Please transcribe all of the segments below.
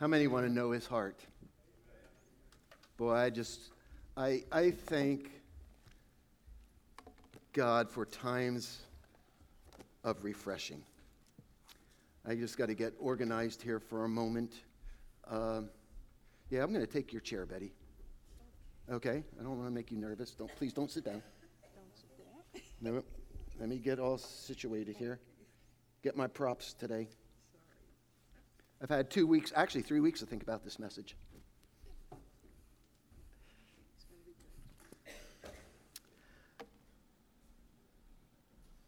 How many want to know his heart? Boy, I just, I, I thank God for times of refreshing. I just got to get organized here for a moment. Um, yeah, I'm going to take your chair, Betty. Okay, I don't want to make you nervous. Don't please don't sit down. Don't sit down. No, let me get all situated here. Get my props today. I've had two weeks, actually three weeks to think about this message.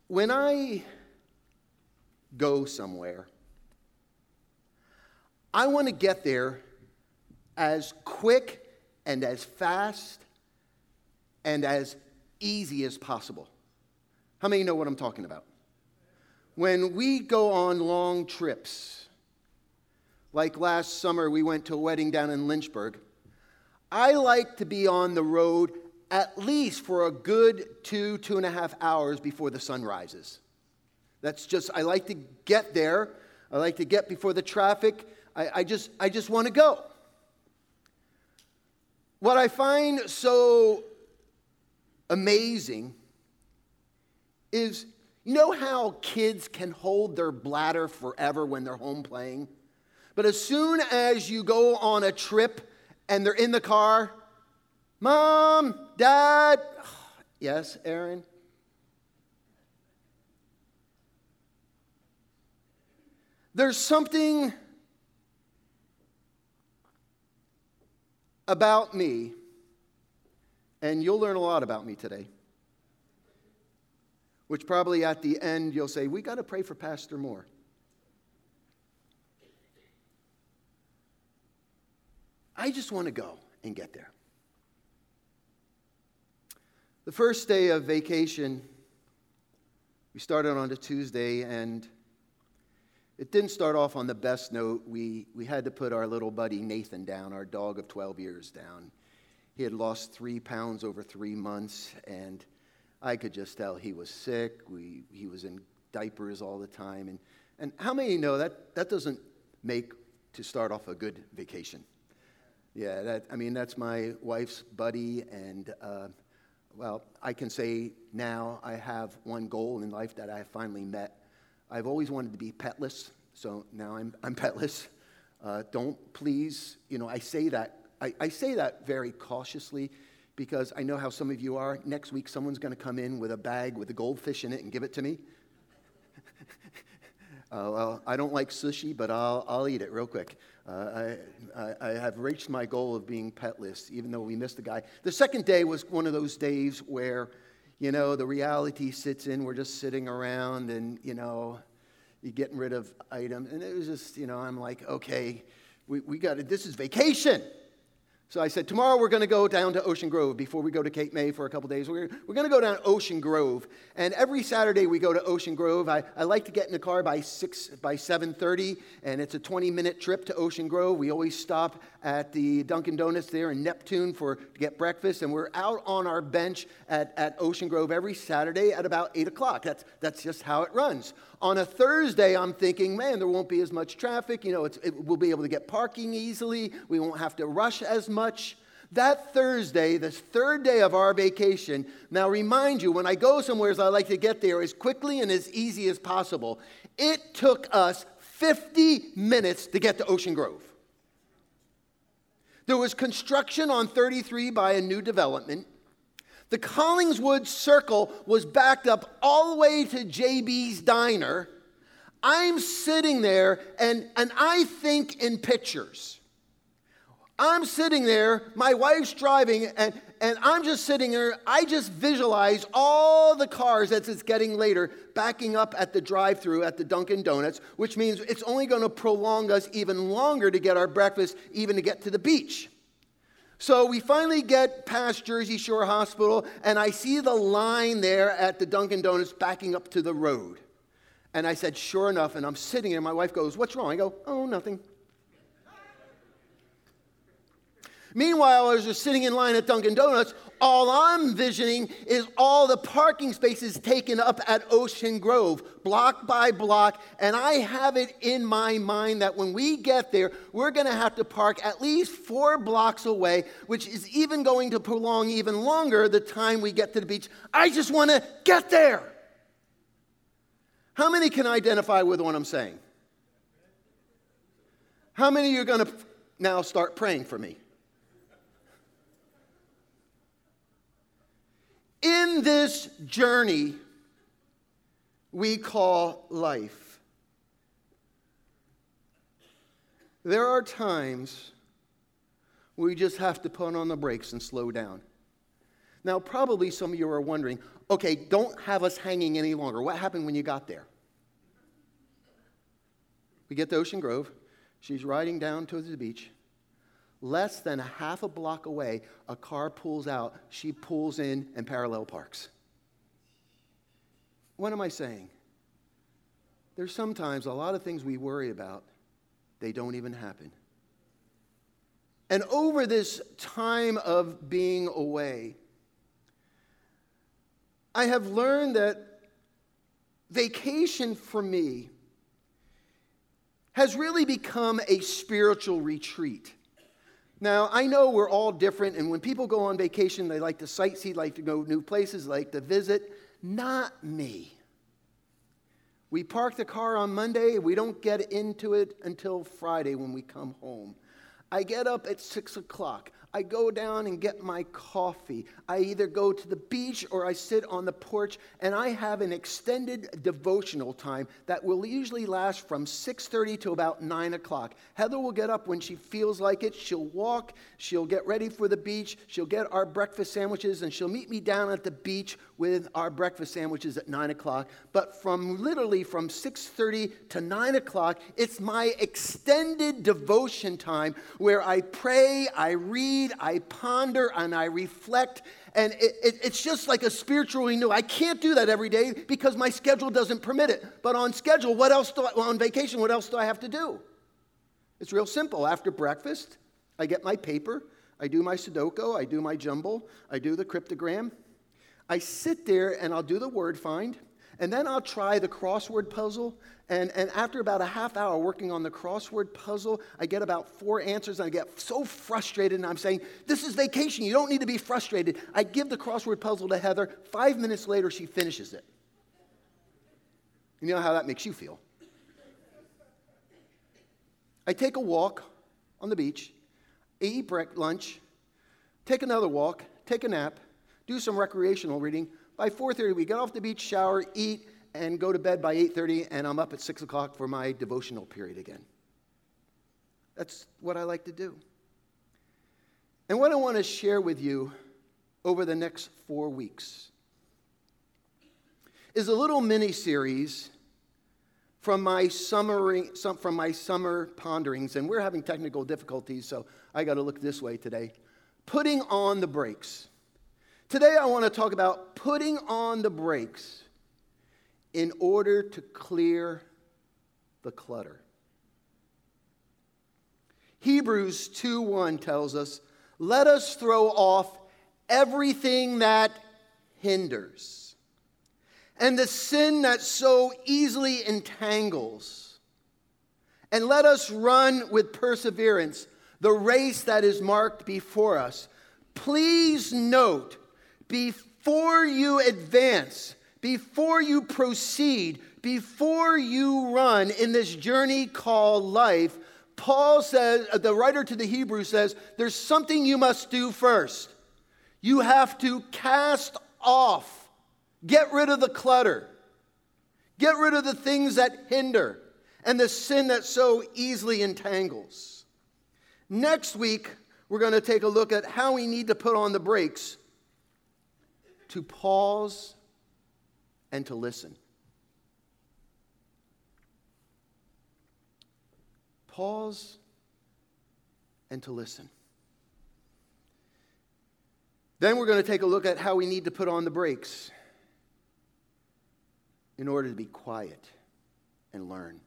When I go somewhere, I want to get there as quick and as fast and as easy as possible. How many know what I'm talking about? When we go on long trips, like last summer, we went to a wedding down in Lynchburg. I like to be on the road at least for a good two, two and a half hours before the sun rises. That's just, I like to get there. I like to get before the traffic. I, I just, I just want to go. What I find so amazing is you know how kids can hold their bladder forever when they're home playing? But as soon as you go on a trip and they're in the car, Mom, Dad, yes, Aaron? There's something about me, and you'll learn a lot about me today, which probably at the end you'll say, We got to pray for Pastor Moore. I just want to go and get there. The first day of vacation, we started on a Tuesday, and it didn't start off on the best note. We, we had to put our little buddy Nathan down, our dog of 12 years down. He had lost three pounds over three months, and I could just tell he was sick. We, he was in diapers all the time. And, and how many know that that doesn't make to start off a good vacation? Yeah, that, I mean, that's my wife's buddy, and uh, well, I can say now I have one goal in life that I finally met. I've always wanted to be petless, so now I'm, I'm petless. Uh, don't please, you know, I say that, I, I say that very cautiously because I know how some of you are. Next week, someone's going to come in with a bag with a goldfish in it and give it to me. uh, well, I don't like sushi, but I'll, I'll eat it real quick. Uh, I, I, I, have reached my goal of being petless, even though we missed the guy. The second day was one of those days where, you know, the reality sits in. We're just sitting around and, you know, you're getting rid of items. And it was just, you know, I'm like, okay, we, we got it. This is vacation. So I said, tomorrow we're going to go down to Ocean Grove before we go to Cape May for a couple days. We're, we're going to go down to Ocean Grove. And every Saturday we go to Ocean Grove. I, I like to get in the car by 6, by 7.30, and it's a 20-minute trip to Ocean Grove. We always stop at the Dunkin' Donuts there in Neptune for, to get breakfast. And we're out on our bench at, at Ocean Grove every Saturday at about 8 o'clock. That's, that's just how it runs. On a Thursday, I'm thinking, man, there won't be as much traffic. You know, it, we'll be able to get parking easily. We won't have to rush as much. That Thursday, the third day of our vacation, now remind you, when I go somewhere, I like to get there as quickly and as easy as possible. It took us 50 minutes to get to Ocean Grove. There was construction on 33 by a new development. The Collingwood Circle was backed up all the way to JB's Diner. I'm sitting there and, and I think in pictures. I'm sitting there, my wife's driving, and, and I'm just sitting there. I just visualize all the cars as it's getting later backing up at the drive through at the Dunkin' Donuts, which means it's only going to prolong us even longer to get our breakfast, even to get to the beach. So we finally get past Jersey Shore Hospital, and I see the line there at the Dunkin' Donuts backing up to the road. And I said, sure enough, and I'm sitting there, my wife goes, What's wrong? I go, Oh, nothing. Meanwhile, as you're sitting in line at Dunkin' Donuts, all I'm visioning is all the parking spaces taken up at Ocean Grove, block by block. And I have it in my mind that when we get there, we're going to have to park at least four blocks away, which is even going to prolong even longer the time we get to the beach. I just want to get there. How many can identify with what I'm saying? How many are going to now start praying for me? In this journey we call life, there are times we just have to put on the brakes and slow down. Now, probably some of you are wondering okay, don't have us hanging any longer. What happened when you got there? We get to Ocean Grove. She's riding down to the beach. Less than a half a block away, a car pulls out. She pulls in and parallel parks. What am I saying? There's sometimes a lot of things we worry about, they don't even happen. And over this time of being away, I have learned that vacation for me has really become a spiritual retreat. Now, I know we're all different, and when people go on vacation, they like to sightsee, like to go new places, like to visit. Not me. We park the car on Monday, we don't get into it until Friday when we come home. I get up at six o'clock. I go down and get my coffee. I either go to the beach or I sit on the porch and I have an extended devotional time that will usually last from 6:30 to about 9 o'clock. Heather will get up when she feels like it. She'll walk, she'll get ready for the beach, she'll get our breakfast sandwiches, and she'll meet me down at the beach with our breakfast sandwiches at 9 o'clock. But from literally from 6:30 to 9 o'clock, it's my extended devotion time where I pray, I read I ponder, and I reflect. And it, it, it's just like a spiritual renewal. I can't do that every day because my schedule doesn't permit it. But on schedule, what else do I, on vacation, what else do I have to do? It's real simple. After breakfast, I get my paper, I do my Sudoku, I do my jumble, I do the cryptogram. I sit there and I'll do the word find. And then I'll try the crossword puzzle. And, and after about a half hour working on the crossword puzzle, I get about four answers and I get so frustrated. And I'm saying, This is vacation. You don't need to be frustrated. I give the crossword puzzle to Heather. Five minutes later, she finishes it. You know how that makes you feel. I take a walk on the beach, I eat break, lunch, take another walk, take a nap, do some recreational reading, by 4.30, we get off the beach, shower, eat, and go to bed by 8.30, and I'm up at 6 o'clock for my devotional period again. That's what I like to do. And what I want to share with you over the next four weeks is a little mini series from my summer from my summer ponderings, and we're having technical difficulties, so I got to look this way today. Putting on the brakes. Today, I want to talk about putting on the brakes in order to clear the clutter. Hebrews 2:1 tells us, "Let us throw off everything that hinders and the sin that so easily entangles, and let us run with perseverance the race that is marked before us." Please note before you advance, before you proceed, before you run in this journey called life, Paul says, uh, the writer to the Hebrews says, there's something you must do first. You have to cast off, get rid of the clutter, get rid of the things that hinder, and the sin that so easily entangles. Next week, we're going to take a look at how we need to put on the brakes to pause and to listen. Pause and to listen. Then we're going to take a look at how we need to put on the brakes in order to be quiet and learn.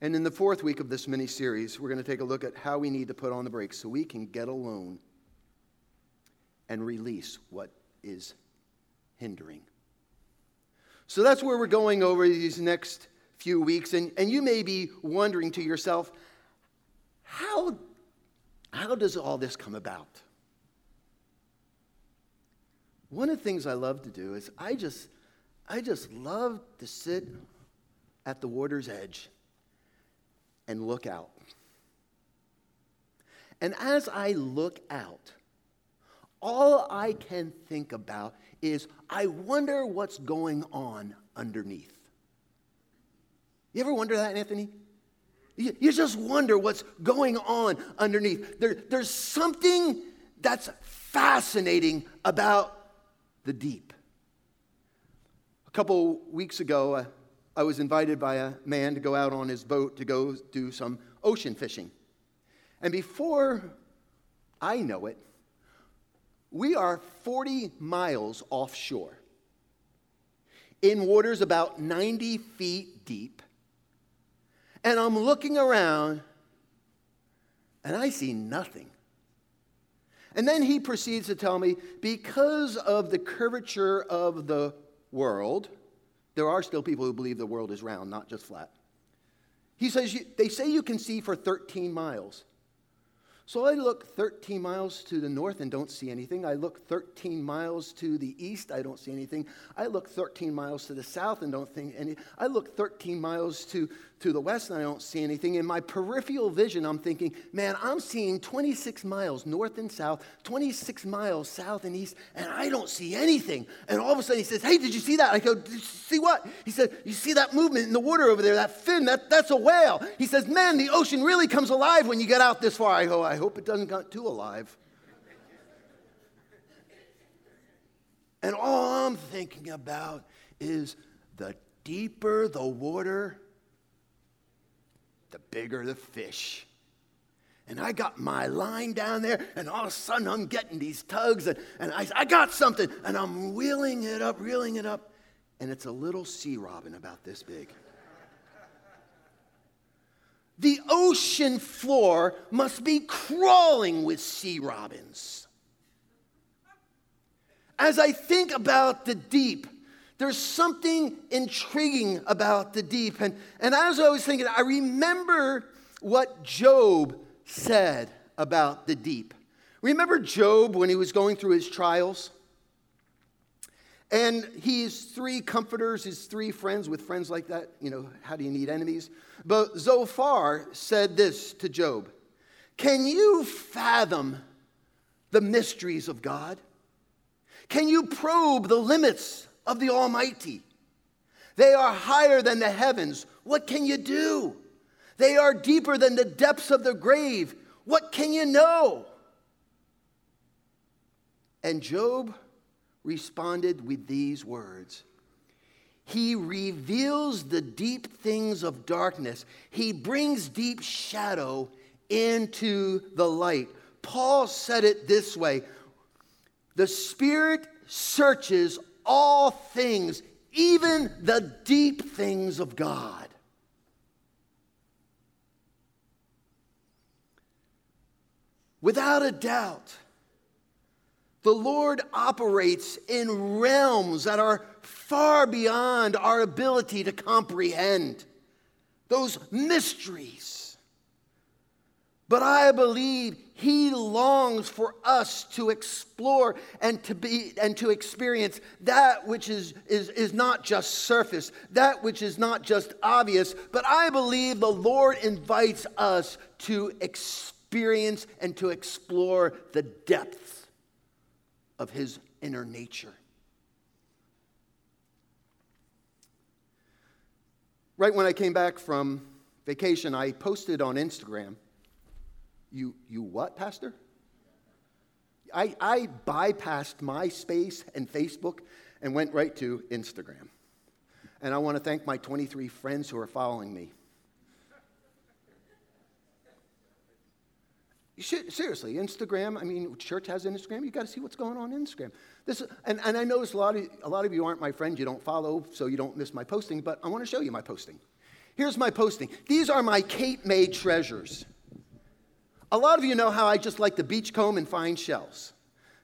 And in the fourth week of this mini series, we're going to take a look at how we need to put on the brakes so we can get alone and release what is hindering. So that's where we're going over these next few weeks. And, and you may be wondering to yourself, how, how does all this come about? One of the things I love to do is I just, I just love to sit at the water's edge and look out. And as I look out, all I can think about is I wonder what's going on underneath. You ever wonder that, Anthony? You, you just wonder what's going on underneath. There, there's something that's fascinating about the deep. A couple weeks ago, uh, I was invited by a man to go out on his boat to go do some ocean fishing. And before I know it, we are 40 miles offshore in waters about 90 feet deep. And I'm looking around and I see nothing. And then he proceeds to tell me because of the curvature of the world, there are still people who believe the world is round, not just flat. He says, they say you can see for 13 miles. So I look 13 miles to the north and don't see anything. I look 13 miles to the east, I don't see anything. I look 13 miles to the south and don't think any. I look 13 miles to, to the west and I don't see anything. In my peripheral vision, I'm thinking, man, I'm seeing 26 miles north and south, 26 miles south and east, and I don't see anything. And all of a sudden he says, hey, did you see that? I go, see what? He said, you see that movement in the water over there, that fin, that, that's a whale. He says, man, the ocean really comes alive when you get out this far. I go, I hope it doesn't get too alive. And all I'm thinking about is the deeper the water, the bigger the fish. And I got my line down there, and all of a sudden I'm getting these tugs, and, and I, I got something, and I'm reeling it up, reeling it up, and it's a little sea robin about this big. The ocean floor must be crawling with sea robins. As I think about the deep, there's something intriguing about the deep. And, and as I was thinking, I remember what Job said about the deep. Remember Job when he was going through his trials? And he's three comforters, his three friends with friends like that. You know, how do you need enemies? But Zophar said this to Job Can you fathom the mysteries of God? Can you probe the limits of the Almighty? They are higher than the heavens. What can you do? They are deeper than the depths of the grave. What can you know? And Job responded with these words He reveals the deep things of darkness, He brings deep shadow into the light. Paul said it this way The Spirit searches all things, even the deep things of God. Without a doubt, the Lord operates in realms that are far beyond our ability to comprehend, those mysteries. But I believe he longs for us to explore and to be and to experience that which is, is, is not just surface, that which is not just obvious, but I believe the Lord invites us to experience and to explore the depths of his inner nature. Right when I came back from vacation, I posted on Instagram you, you what, Pastor? I, I bypassed MySpace and Facebook and went right to Instagram. And I want to thank my 23 friends who are following me. Seriously, Instagram, I mean, church has Instagram. You got to see what's going on in Instagram. This, and, and I notice a lot, of, a lot of you aren't my friends. You don't follow, so you don't miss my posting, but I want to show you my posting. Here's my posting. These are my Cape May treasures. A lot of you know how I just like to beachcomb and find shells.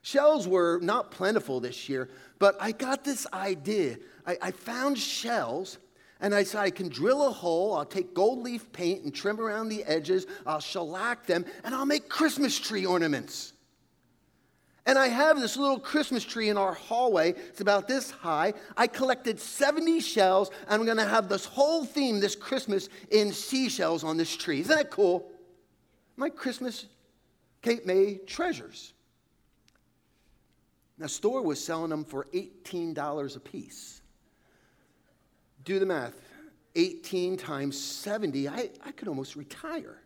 Shells were not plentiful this year, but I got this idea. I, I found shells and I said, I can drill a hole, I'll take gold leaf paint and trim around the edges, I'll shellac them, and I'll make Christmas tree ornaments. And I have this little Christmas tree in our hallway. It's about this high. I collected 70 shells, and I'm going to have this whole theme this Christmas in seashells on this tree. Isn't that cool? My Christmas Cape May treasures. The store was selling them for $18 a piece. Do the math 18 times 70, I, I could almost retire.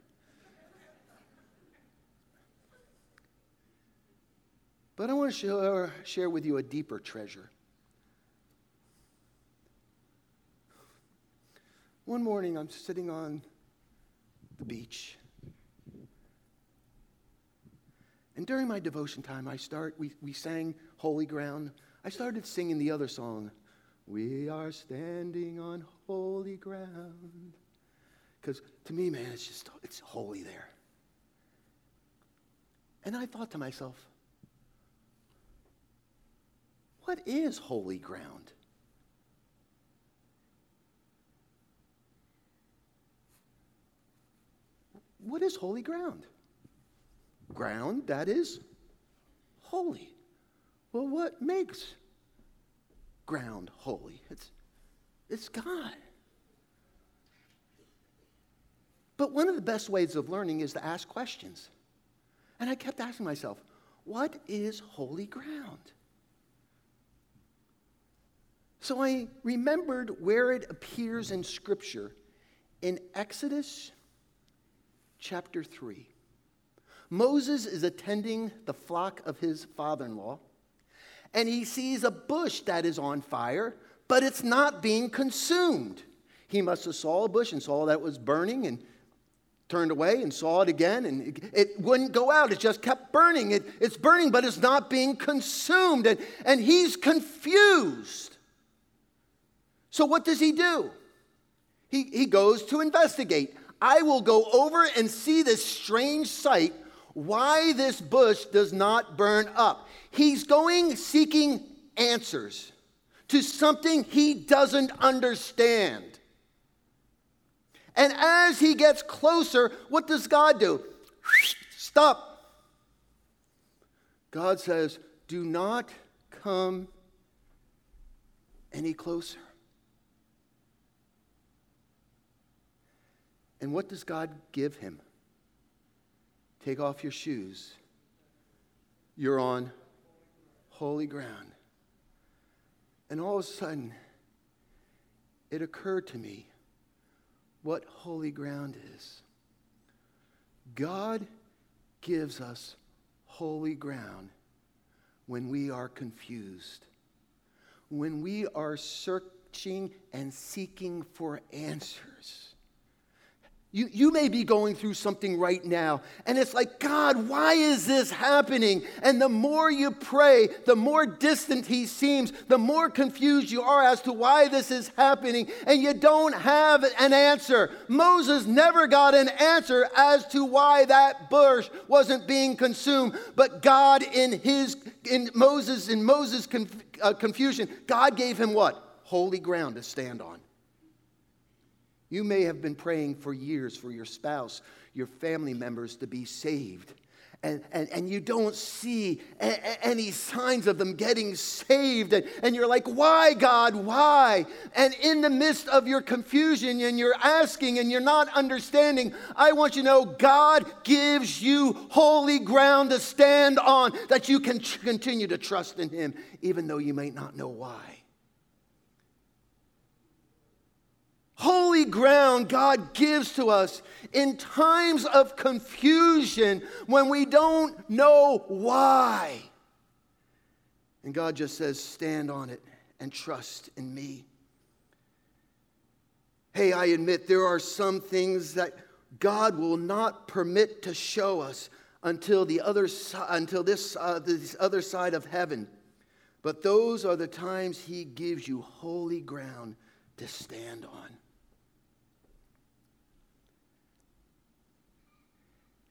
But I want to share, share with you a deeper treasure. One morning, I'm sitting on the beach. And during my devotion time, I start, we, we sang Holy Ground. I started singing the other song, We Are Standing on Holy Ground. Because to me, man, it's just, it's holy there. And I thought to myself, what is holy ground? What is holy ground? Ground that is holy. Well, what makes ground holy? It's, it's God. But one of the best ways of learning is to ask questions. And I kept asking myself, what is holy ground? So I remembered where it appears in Scripture in Exodus chapter 3. Moses is attending the flock of his father in law, and he sees a bush that is on fire, but it's not being consumed. He must have saw a bush and saw that was burning and turned away and saw it again, and it, it wouldn't go out. It just kept burning. It, it's burning, but it's not being consumed. And, and he's confused. So, what does he do? He, he goes to investigate. I will go over and see this strange sight, why this bush does not burn up. He's going seeking answers to something he doesn't understand. And as he gets closer, what does God do? Stop. God says, Do not come any closer. And what does God give him? Take off your shoes. You're on holy ground. And all of a sudden, it occurred to me what holy ground is. God gives us holy ground when we are confused, when we are searching and seeking for answers. You, you may be going through something right now, and it's like, God, why is this happening? And the more you pray, the more distant He seems, the more confused you are as to why this is happening, and you don't have an answer. Moses never got an answer as to why that bush wasn't being consumed, but God, in His, in Moses, in Moses' conf, uh, confusion, God gave him what? Holy ground to stand on. You may have been praying for years for your spouse, your family members to be saved. And, and, and you don't see a, a, any signs of them getting saved. And, and you're like, why, God, why? And in the midst of your confusion and you're asking and you're not understanding, I want you to know God gives you holy ground to stand on that you can continue to trust in Him, even though you may not know why. Holy ground God gives to us in times of confusion when we don't know why. And God just says, stand on it and trust in me. Hey, I admit there are some things that God will not permit to show us until the other until this, uh, this other side of heaven. But those are the times He gives you holy ground to stand on.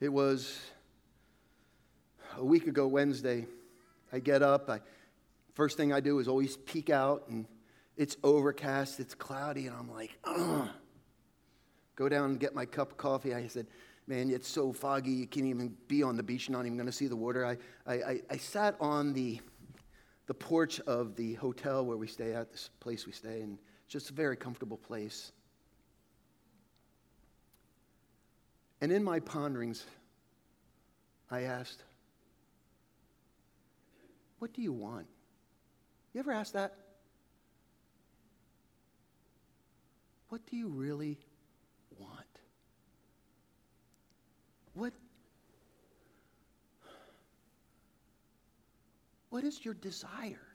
It was a week ago Wednesday. I get up, I, first thing I do is always peek out, and it's overcast, it's cloudy, and I'm like, Ugh. Go down and get my cup of coffee. I said, Man, it's so foggy, you can't even be on the beach, you're not even to see the water. I, I, I sat on the, the porch of the hotel where we stay at, this place we stay, and it's just a very comfortable place. And in my ponderings, I asked, What do you want? You ever ask that? What do you really want? What, what is your desire?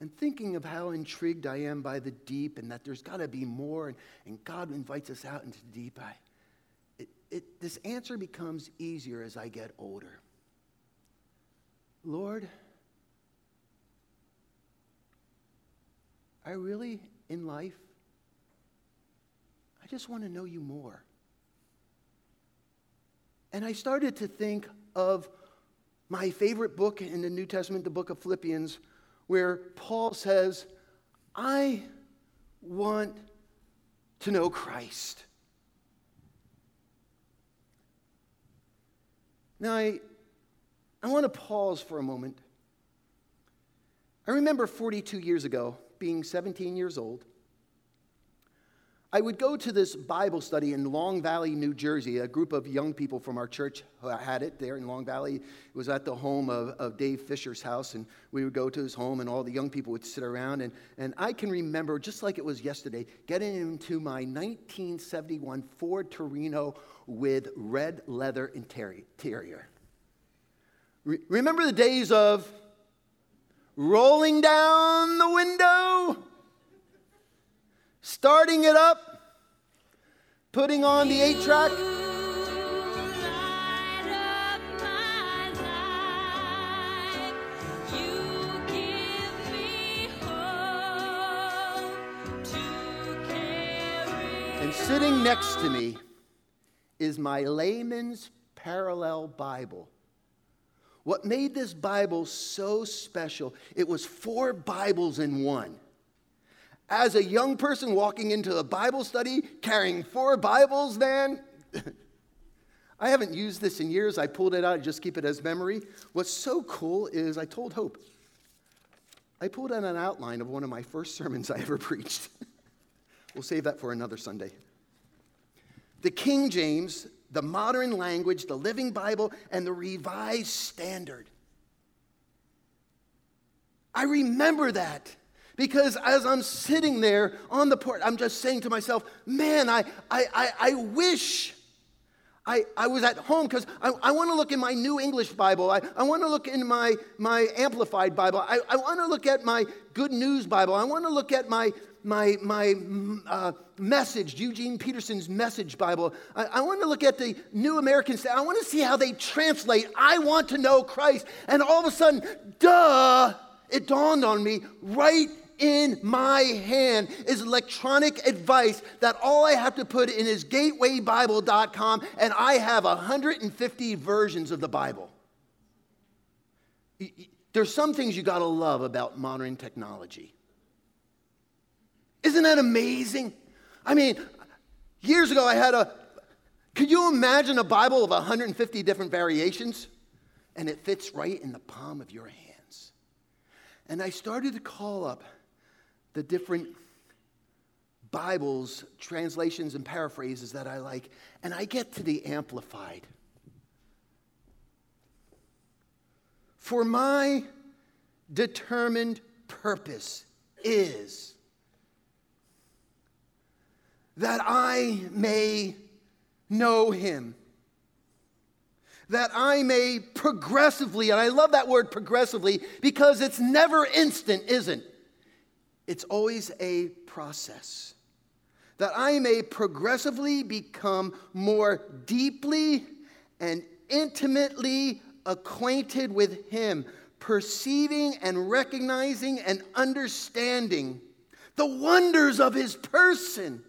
And thinking of how intrigued I am by the deep and that there's got to be more, and, and, God invites us out into the deep, I, it, it, this answer becomes easier as I get older. Lord, I really, in life, I just want to know you more. And I started to think of my favorite book in the New Testament, the book of Philippians, where Paul says, I want to know Christ. Now, I, I want to pause for a moment. I remember 42 years ago, being 17 years old, I would go to this Bible study in Long Valley, New Jersey. A group of young people from our church had it there in Long Valley. It was at the home of, of Dave Fisher's house, and we would go to his home, and all the young people would sit around. And, and I can remember, just like it was yesterday, getting into my 1971 Ford Torino with red leather interior. Re- remember the days of rolling down the window, starting it up, putting on the eight track. And sitting next to me is my layman's parallel Bible. What made this Bible so special, it was four Bibles in one. As a young person walking into a Bible study carrying four Bibles, man, I haven't used this in years. I pulled it out, just keep it as memory. What's so cool is I told Hope, I pulled out an outline of one of my first sermons I ever preached. we'll save that for another Sunday. The King James the modern language, the Living Bible, and the Revised Standard. I remember that because as I'm sitting there on the porch, I'm just saying to myself, man, I, I, I, I wish I, I was at home because I, I want to look in my New English Bible. I, I want to look in my, my Amplified Bible. I, I want to look at my Good News Bible. I want to look at my, my, my uh, message, Eugene Peterson's Message Bible. I, I want to look at the New American Standard. I want to see how they translate. I want to know Christ. And all of a sudden, duh, it dawned on me right in my hand is electronic advice that all I have to put in is gatewaybible.com, and I have 150 versions of the Bible. There's some things you got to love about modern technology. Isn't that amazing? I mean, years ago I had a, could you imagine a Bible of 150 different variations? And it fits right in the palm of your hands. And I started to call up the different Bibles, translations, and paraphrases that I like, and I get to the Amplified. For my determined purpose is that I may know him, that I may progressively, and I love that word progressively because it's never instant, isn't it? It's always a process. That I may progressively become more deeply and intimately acquainted with Him, perceiving and recognizing and understanding the wonders of his person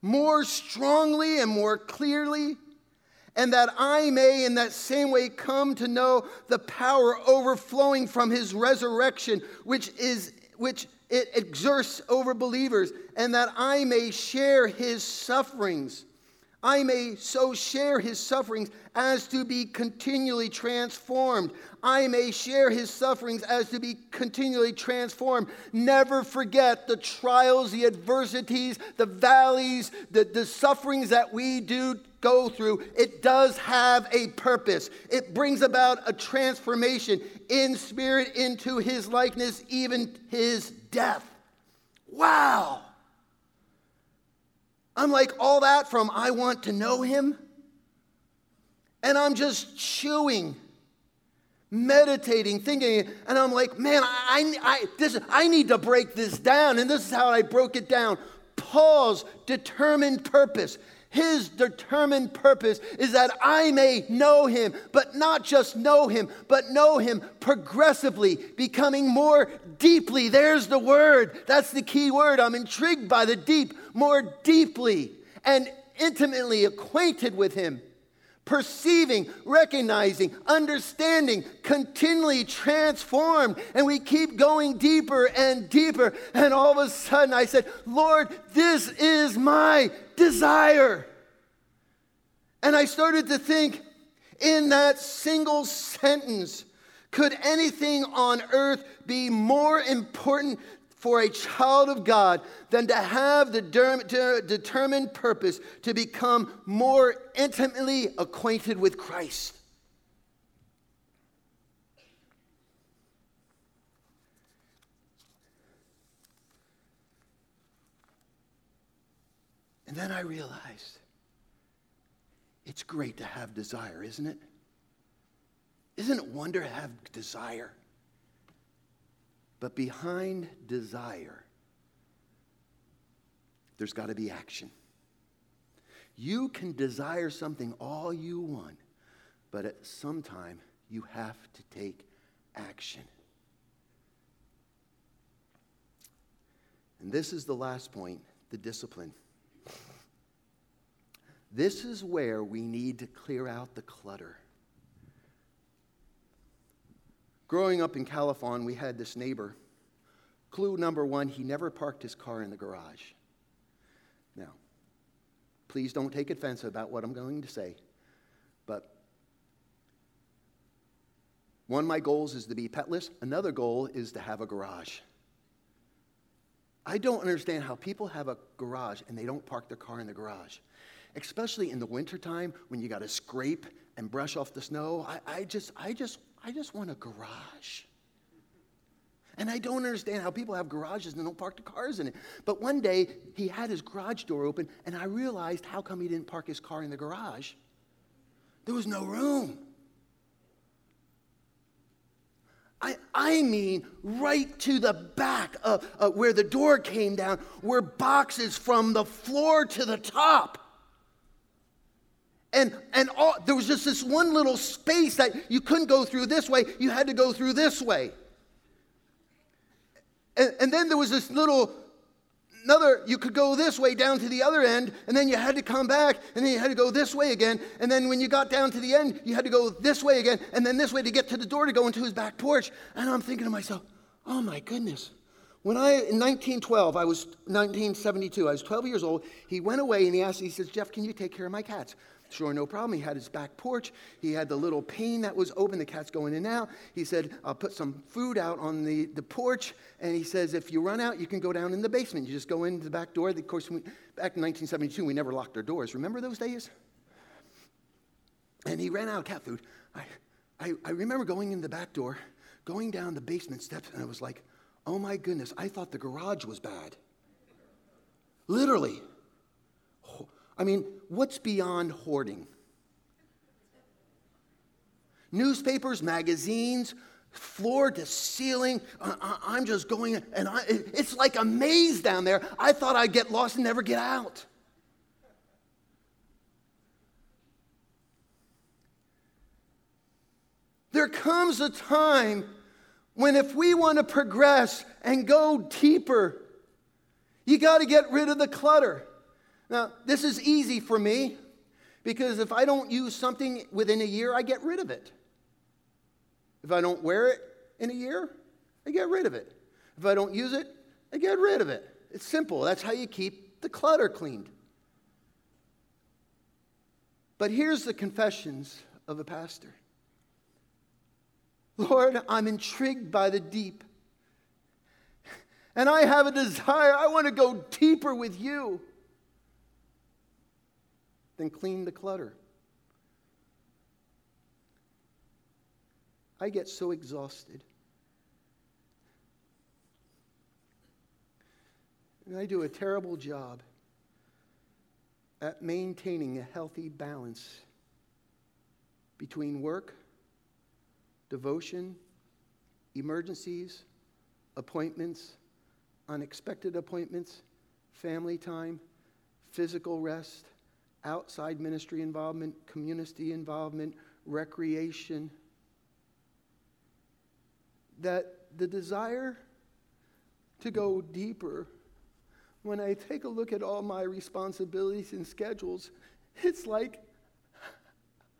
more strongly and more clearly, and that I may in that same way come to know the power overflowing from his resurrection, which is which it exerts over believers, and that I may share his sufferings I may so share his sufferings as to be continually transformed. I may share his sufferings as to be continually transformed. Never forget the trials, the adversities, the valleys, the, the sufferings that we do go through. It does have a purpose, it brings about a transformation in spirit into his likeness, even his death. Wow! I'm like, all that from I want to know him. And I'm just chewing, meditating, thinking, and I'm like, man, I, I, this, I need to break this down. And this is how I broke it down. Paul's determined purpose his determined purpose is that I may know him, but not just know him, but know him progressively, becoming more deeply. There's the word. That's the key word. I'm intrigued by the deep, more deeply and intimately acquainted with him perceiving, recognizing, understanding, continually transformed. And we keep going deeper and deeper. And all of a sudden I said, Lord, this is my desire. And I started to think in that single sentence, could anything on earth be more important for a child of God than to have the determined purpose to become more intimately acquainted with Christ. And then I realized it's great to have desire, isn't it? Isn't it wonder to have desire? But behind desire, there's got to be action. You can desire something all you want, but at some time you have to take action. And this is the last point the discipline. This is where we need to clear out the clutter. Growing up in Califon, we had this neighbor. Clue number one, he never parked his car in the garage. Now, please don't take offense about what I'm going to say, but one of my goals is to be petless. Another goal is to have a garage. I don't understand how people have a garage and they don't park their car in the garage, especially in the wintertime when you got to scrape and brush off the snow. I, I, just, I just I just want a garage. And I don't understand how people have garages and don't park the cars in it. But one day, he had his garage door open, and I realized how come he didn't park his car in the garage. There was no room. I, I mean, right to the back of, uh, where the door came down were boxes from the floor to the top and, and all, there was just this one little space that you couldn't go through this way, you had to go through this way. And, and then there was this little, another, you could go this way down to the other end, and then you had to come back, and then you had to go this way again. And then when you got down to the end, you had to go this way again, and then this way to get to the door to go into his back porch. And I'm thinking to myself, oh my goodness. When I, in 1912, I was 1972, I was 12 years old, he went away and he asked, he says, Jeff, can you take care of my cats? Sure, no problem. He had his back porch. He had the little pane that was open. The cat's going in and out. He said, I'll put some food out on the, the porch. And he says, if you run out, you can go down in the basement. You just go into the back door. Of course, we, back in 1972, we never locked our doors. Remember those days? And he ran out of cat food. I, I, I remember going in the back door, going down the basement steps, and I was like, oh my goodness, I thought the garage was bad. Literally. I mean, what's beyond hoarding? Newspapers, magazines, floor to ceiling. I, am just going, and I, it's like a maze down there. I thought I'd get lost and never get out. There comes a time When if we want to progress and go deeper, you got to get rid of the clutter. Now, this is easy for me because if I don't use something within a year, I get rid of it. If I don't wear it in a year, I get rid of it. If I don't use it, I get rid of it. It's simple. That's how you keep the clutter cleaned. But here's the confessions of a pastor Lord, I'm intrigued by the deep. And I have a desire, I want to go deeper with you. Then clean the clutter. I get so exhausted. And I do a terrible job at maintaining a healthy balance between work, devotion, emergencies, appointments, unexpected appointments, family time, physical rest, outside ministry involvement, community involvement, recreation. That the desire to go deeper when I take a look at all my responsibilities and schedules, it's like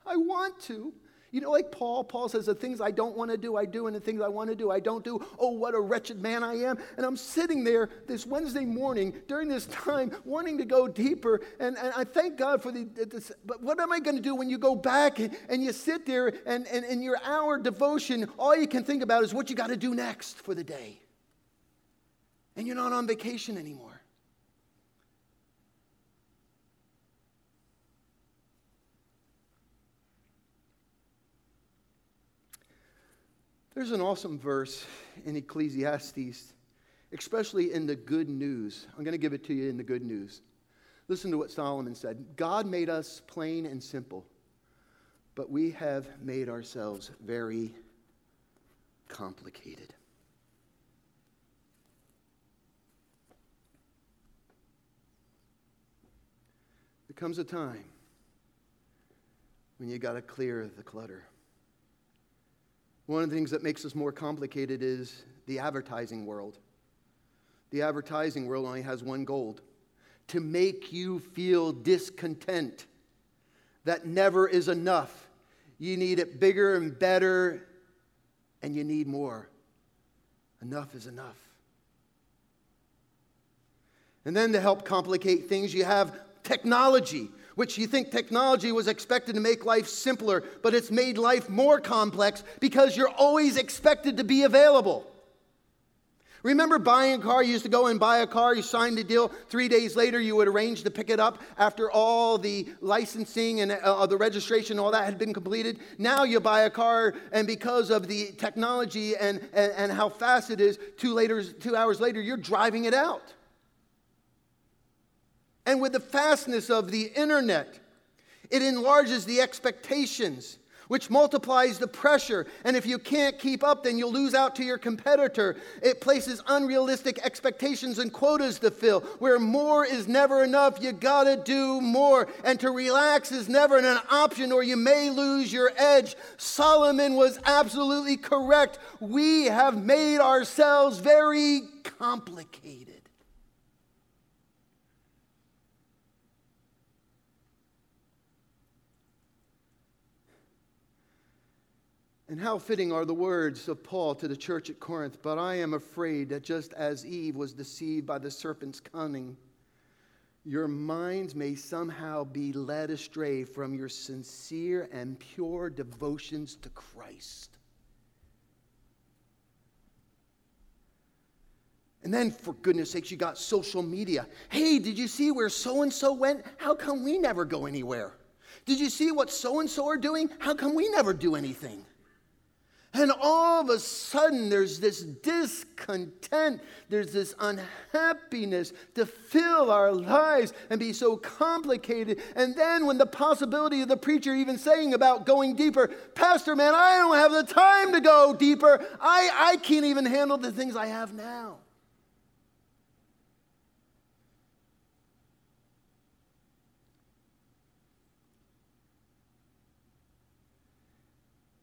I want to. You know, like Paul, Paul says, the things I don't want to do, I do, and the things I want to do, I don't do. Oh, what a wretched man I am. And I'm sitting there this Wednesday morning during this time wanting to go deeper. And, and I thank God for the, this. But what am I going to do when you go back and, and you sit there and, and in your hour devotion, all you can think about is what you got to do next for the day. And you're not on vacation anymore. There's an awesome verse in Ecclesiastes, especially in the good news. I'm going to give it to you in the good news. Listen to what Solomon said God made us plain and simple, but we have made ourselves very complicated. There comes a time when you got to clear the clutter. One of the things that makes us more complicated is the advertising world. The advertising world only has one goal to make you feel discontent, that never is enough. You need it bigger and better, and you need more. Enough is enough. And then to help complicate things, you have technology which you think technology was expected to make life simpler, but it's made life more complex because you're always expected to be available. Remember buying a car? You used to go and buy a car, you signed a deal. Three days later, you would arrange to pick it up after all the licensing and uh, the registration, all that had been completed. Now you buy a car, and because of the technology and, and, and how fast it is, two, later, two hours later, you're driving it out. And with the fastness of the internet, it enlarges the expectations, which multiplies the pressure. And if you can't keep up, then you'll lose out to your competitor. It places unrealistic expectations and quotas to fill, where more is never enough. You gotta do more. And to relax is never an option, or you may lose your edge. Solomon was absolutely correct. We have made ourselves very complicated. And how fitting are the words of Paul to the church at Corinth. But I am afraid that just as Eve was deceived by the serpent's cunning, your minds may somehow be led astray from your sincere and pure devotions to Christ. And then, for goodness sakes, you got social media. Hey, did you see where so and so went? How come we never go anywhere? Did you see what so and so are doing? How come we never do anything? And all of a sudden, there's this discontent, there's this unhappiness to fill our lives and be so complicated. And then, when the possibility of the preacher even saying about going deeper, Pastor, man, I don't have the time to go deeper. I, I can't even handle the things I have now.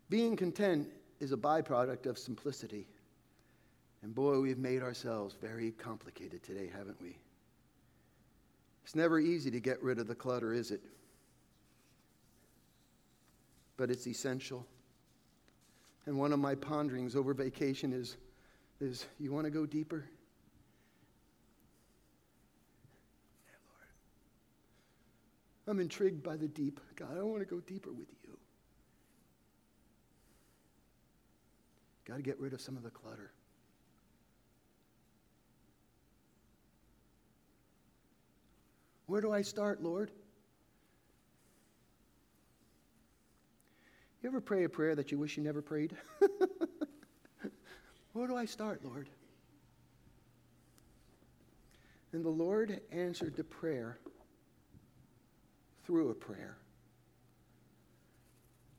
Being content is a byproduct of simplicity. And boy, we've made ourselves very complicated today, haven't we? It's never easy to get rid of the clutter, is it? But it's essential. And one of my ponderings over vacation is, is you want to go deeper? Yeah, Lord. I'm intrigued by the deep. God, I want to go deeper with you. Got to get rid of some of the clutter. Where do I start, Lord? You ever pray a prayer that you wish you never prayed? Where do I start, Lord? And the Lord answered the prayer through a prayer.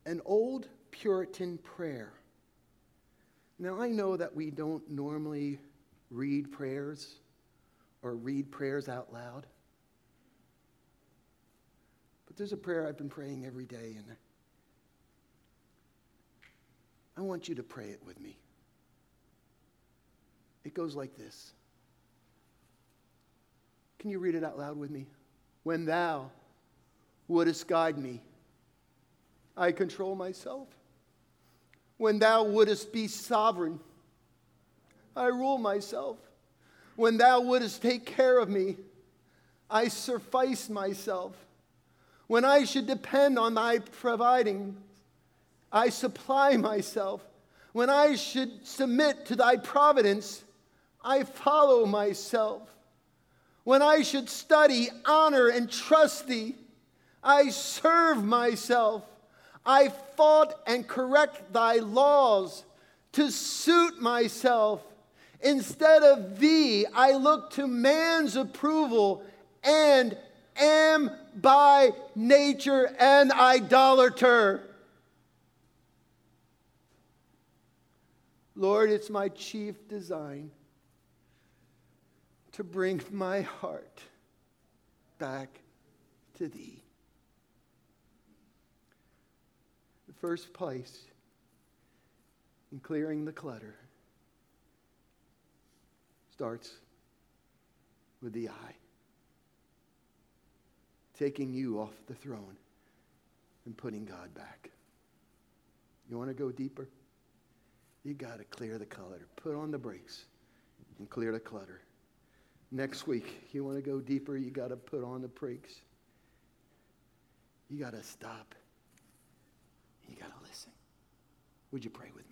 An old Puritan prayer. Now, I know that we don't normally read prayers or read prayers out loud. But there's a prayer I've been praying every day, and I want you to pray it with me. It goes like this. Can you read it out loud with me? When thou wouldest guide me, I control myself. When thou wouldest be sovereign, I rule myself. When thou wouldest take care of me, I suffice myself. When I should depend on thy providing, I supply myself. When I should submit to thy providence, I follow myself. When I should study, honor, and trust thee, I serve myself. I fought and correct thy laws to suit myself. Instead of thee, I look to man's approval and am by nature an idolater. Lord, it's my chief design to bring my heart back to thee. The first place in clearing the clutter starts with the eye taking you off the throne and putting God back. You want to go deeper? You got to clear the clutter. Put on the brakes and clear the clutter. Next week, you want to go deeper? You got to put on the brakes. You got to stop. You got to listen. Would you pray with me?